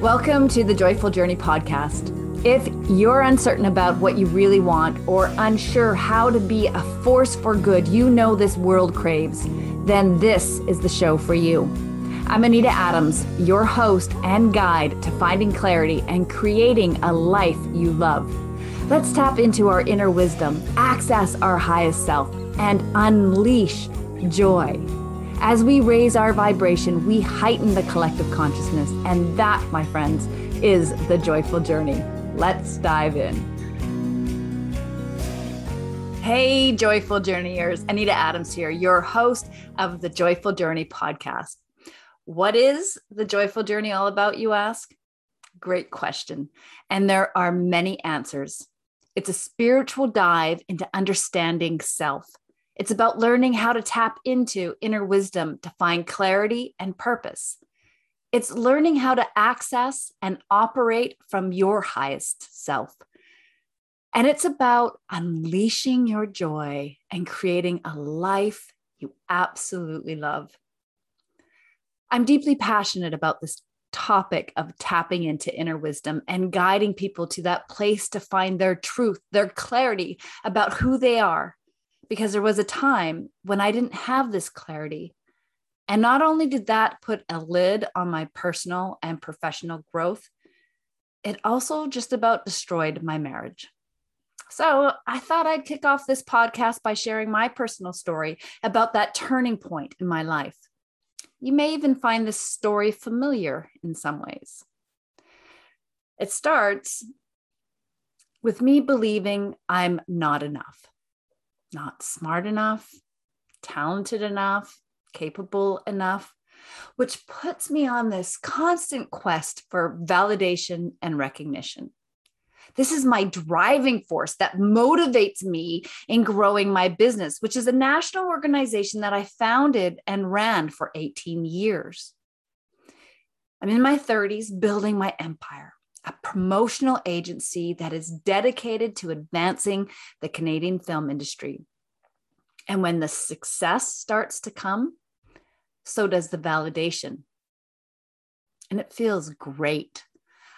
Welcome to the Joyful Journey podcast. If you're uncertain about what you really want or unsure how to be a force for good you know this world craves, then this is the show for you. I'm Anita Adams, your host and guide to finding clarity and creating a life you love. Let's tap into our inner wisdom, access our highest self, and unleash joy. As we raise our vibration, we heighten the collective consciousness. And that, my friends, is the joyful journey. Let's dive in. Hey, joyful journeyers. Anita Adams here, your host of the Joyful Journey podcast. What is the joyful journey all about, you ask? Great question. And there are many answers. It's a spiritual dive into understanding self. It's about learning how to tap into inner wisdom to find clarity and purpose. It's learning how to access and operate from your highest self. And it's about unleashing your joy and creating a life you absolutely love. I'm deeply passionate about this topic of tapping into inner wisdom and guiding people to that place to find their truth, their clarity about who they are. Because there was a time when I didn't have this clarity. And not only did that put a lid on my personal and professional growth, it also just about destroyed my marriage. So I thought I'd kick off this podcast by sharing my personal story about that turning point in my life. You may even find this story familiar in some ways. It starts with me believing I'm not enough, not smart enough, talented enough, capable enough, which puts me on this constant quest for validation and recognition. This is my driving force that motivates me in growing my business, which is a national organization that I founded and ran for 18 years. I'm in my 30s building my empire, a promotional agency that is dedicated to advancing the Canadian film industry. And when the success starts to come, so does the validation. And it feels great.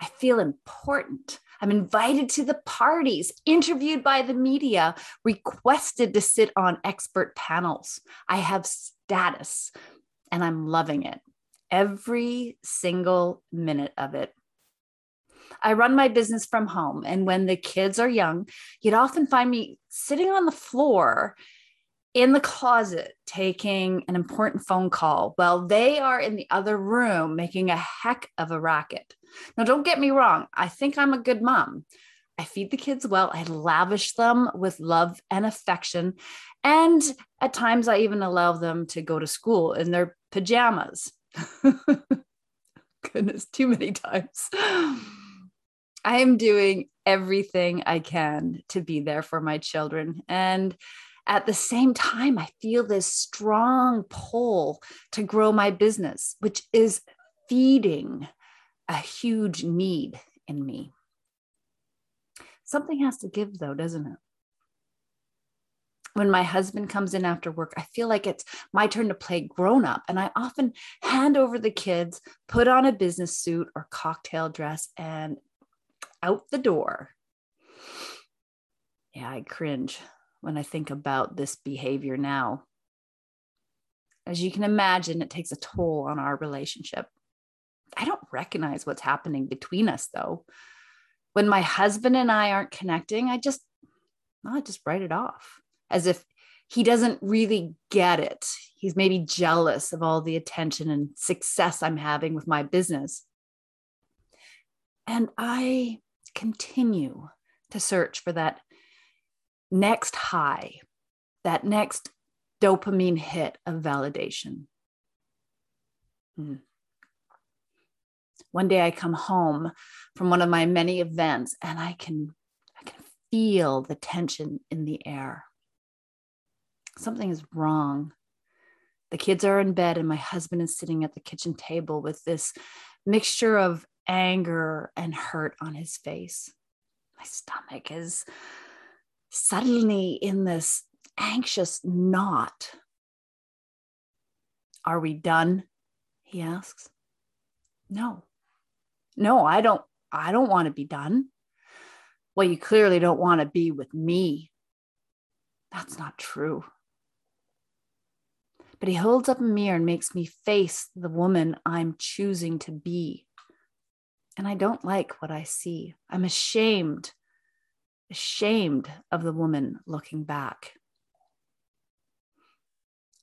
I feel important. I'm invited to the parties, interviewed by the media, requested to sit on expert panels. I have status and I'm loving it. Every single minute of it. I run my business from home. And when the kids are young, you'd often find me sitting on the floor in the closet taking an important phone call while they are in the other room making a heck of a racket. Now, don't get me wrong, I think I'm a good mom. I feed the kids well, I lavish them with love and affection. And at times, I even allow them to go to school in their pajamas. Goodness, too many times. I am doing everything I can to be there for my children. And at the same time, I feel this strong pull to grow my business, which is feeding a huge need in me. Something has to give, though, doesn't it? When my husband comes in after work, I feel like it's my turn to play grown up. And I often hand over the kids, put on a business suit or cocktail dress, and out the door. Yeah, I cringe when I think about this behavior now. As you can imagine, it takes a toll on our relationship. I don't recognize what's happening between us though. When my husband and I aren't connecting, I just I just write it off as if he doesn't really get it. He's maybe jealous of all the attention and success I'm having with my business. And I continue to search for that next high, that next dopamine hit of validation. Hmm. One day I come home from one of my many events and I can I can feel the tension in the air. Something is wrong. The kids are in bed and my husband is sitting at the kitchen table with this mixture of anger and hurt on his face. My stomach is suddenly in this anxious knot. Are we done? He asks. No, No, I don't I don't want to be done. Well, you clearly don't want to be with me. That's not true. But he holds up a mirror and makes me face the woman I'm choosing to be. And I don't like what I see. I'm ashamed, ashamed of the woman looking back.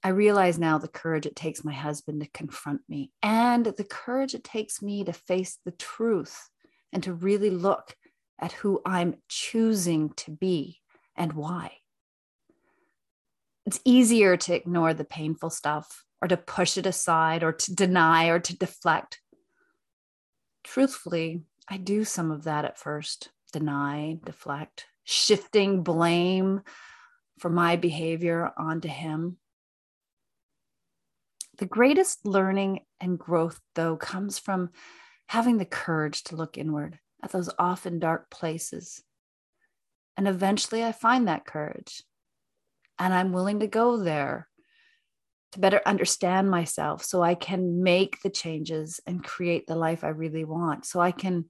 I realize now the courage it takes my husband to confront me and the courage it takes me to face the truth and to really look at who I'm choosing to be and why. It's easier to ignore the painful stuff or to push it aside or to deny or to deflect. Truthfully, I do some of that at first deny, deflect, shifting blame for my behavior onto him. The greatest learning and growth, though, comes from having the courage to look inward at those often dark places. And eventually I find that courage and I'm willing to go there to better understand myself so I can make the changes and create the life I really want. So I can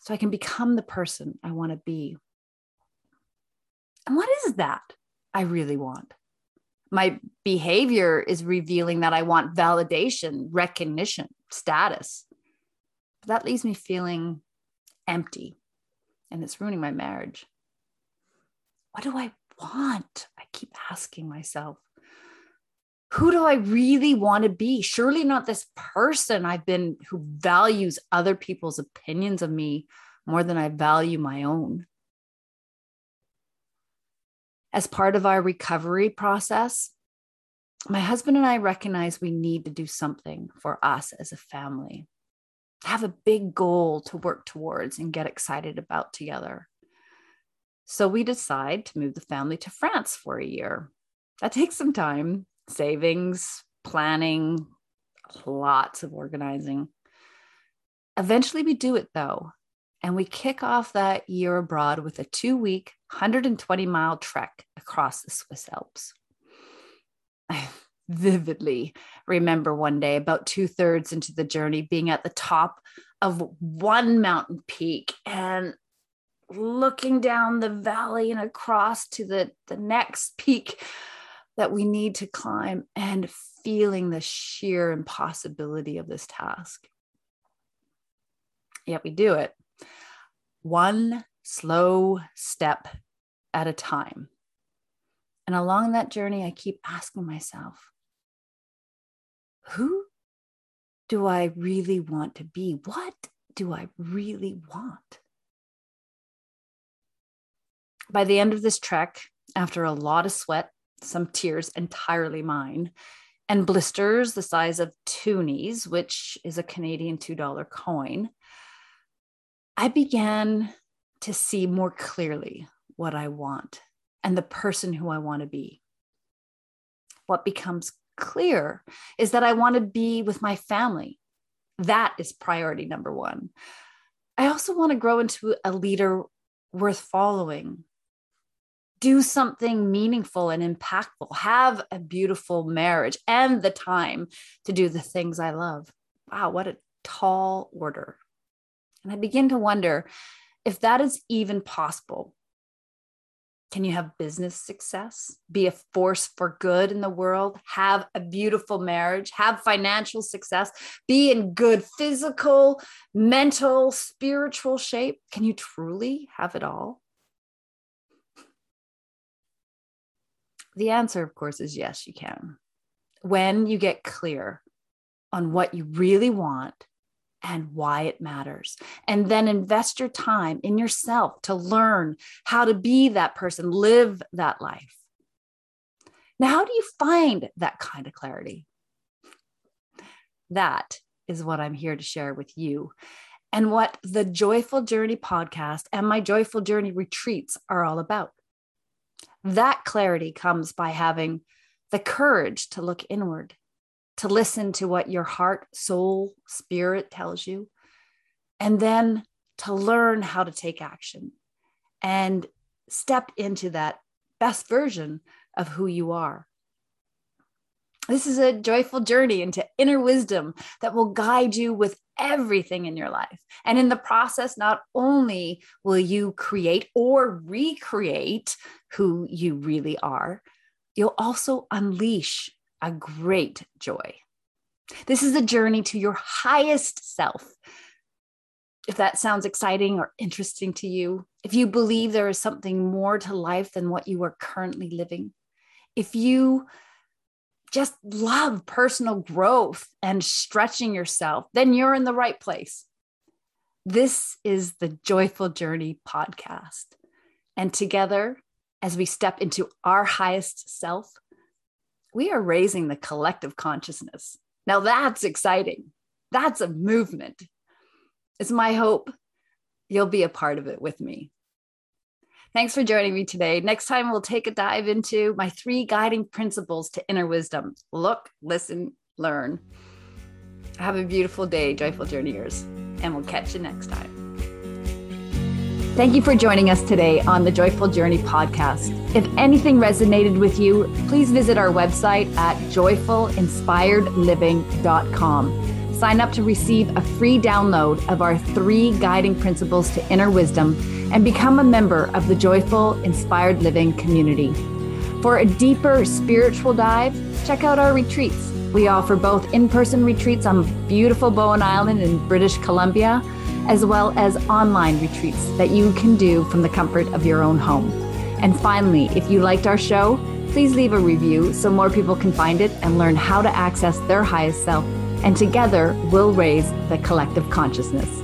so I can become the person I want to be. And what is that I really want? My behavior is revealing that I want validation, recognition, status. But that leaves me feeling empty and it's ruining my marriage. What do I want? I keep asking myself. Who do I really want to be? Surely not this person I've been who values other people's opinions of me more than I value my own. As part of our recovery process, my husband and I recognize we need to do something for us as a family have a big goal to work towards and get excited about together. So we decide to move the family to France for a year. That takes some time, savings, planning, lots of organizing. Eventually, we do it though, and we kick off that year abroad with a two week, 120 mile trek across the Swiss Alps. I vividly remember one day, about two thirds into the journey, being at the top of one mountain peak and looking down the valley and across to the, the next peak that we need to climb and feeling the sheer impossibility of this task. Yet we do it one slow step at a time. And along that journey, I keep asking myself, who do I really want to be? What do I really want? By the end of this trek, after a lot of sweat, some tears entirely mine, and blisters the size of toonies, which is a Canadian $2 coin, I began to see more clearly what I want and the person who I want to be. What becomes clear is that I want to be with my family. That is priority number one. I also want to grow into a leader worth following. Do something meaningful and impactful. Have a beautiful marriage and the time to do the things I love. Wow, what a tall order. And I begin to wonder if that is even possible can you have business success, be a force for good in the world, have a beautiful marriage, have financial success, be in good physical, mental, spiritual shape? Can you truly have it all? The answer, of course, is yes, you can. When you get clear on what you really want and why it matters. And then invest your time in yourself to learn how to be that person, live that life. Now, how do you find that kind of clarity? That is what I'm here to share with you and what the Joyful Journey podcast and my Joyful Journey retreats are all about. That clarity comes by having the courage to look inward to listen to what your heart, soul, spirit tells you, and then to learn how to take action and step into that best version of who you are. This is a joyful journey into inner wisdom that will guide you with everything in your life. And in the process, not only will you create or recreate who you really are, you'll also unleash a great joy. This is a journey to your highest self. If that sounds exciting or interesting to you, if you believe there is something more to life than what you are currently living, if you just love personal growth and stretching yourself, then you're in the right place. This is the Joyful Journey podcast. And together, as we step into our highest self, we are raising the collective consciousness. Now that's exciting. That's a movement. It's my hope you'll be a part of it with me. Thanks for joining me today. Next time, we'll take a dive into my three guiding principles to inner wisdom look, listen, learn. Have a beautiful day, joyful journeyers, and we'll catch you next time. Thank you for joining us today on the Joyful Journey podcast. If anything resonated with you, please visit our website at joyfulinspiredliving.com sign up to receive a free download of our three guiding principles to inner wisdom and become a member of the Joyful Inspired Living community. For a deeper spiritual dive, check out our retreats. We offer both in person retreats on beautiful Bowen Island in British Columbia, as well as online retreats that you can do from the comfort of your own home. And finally, if you liked our show, please leave a review so more people can find it and learn how to access their highest self and together we'll raise the collective consciousness.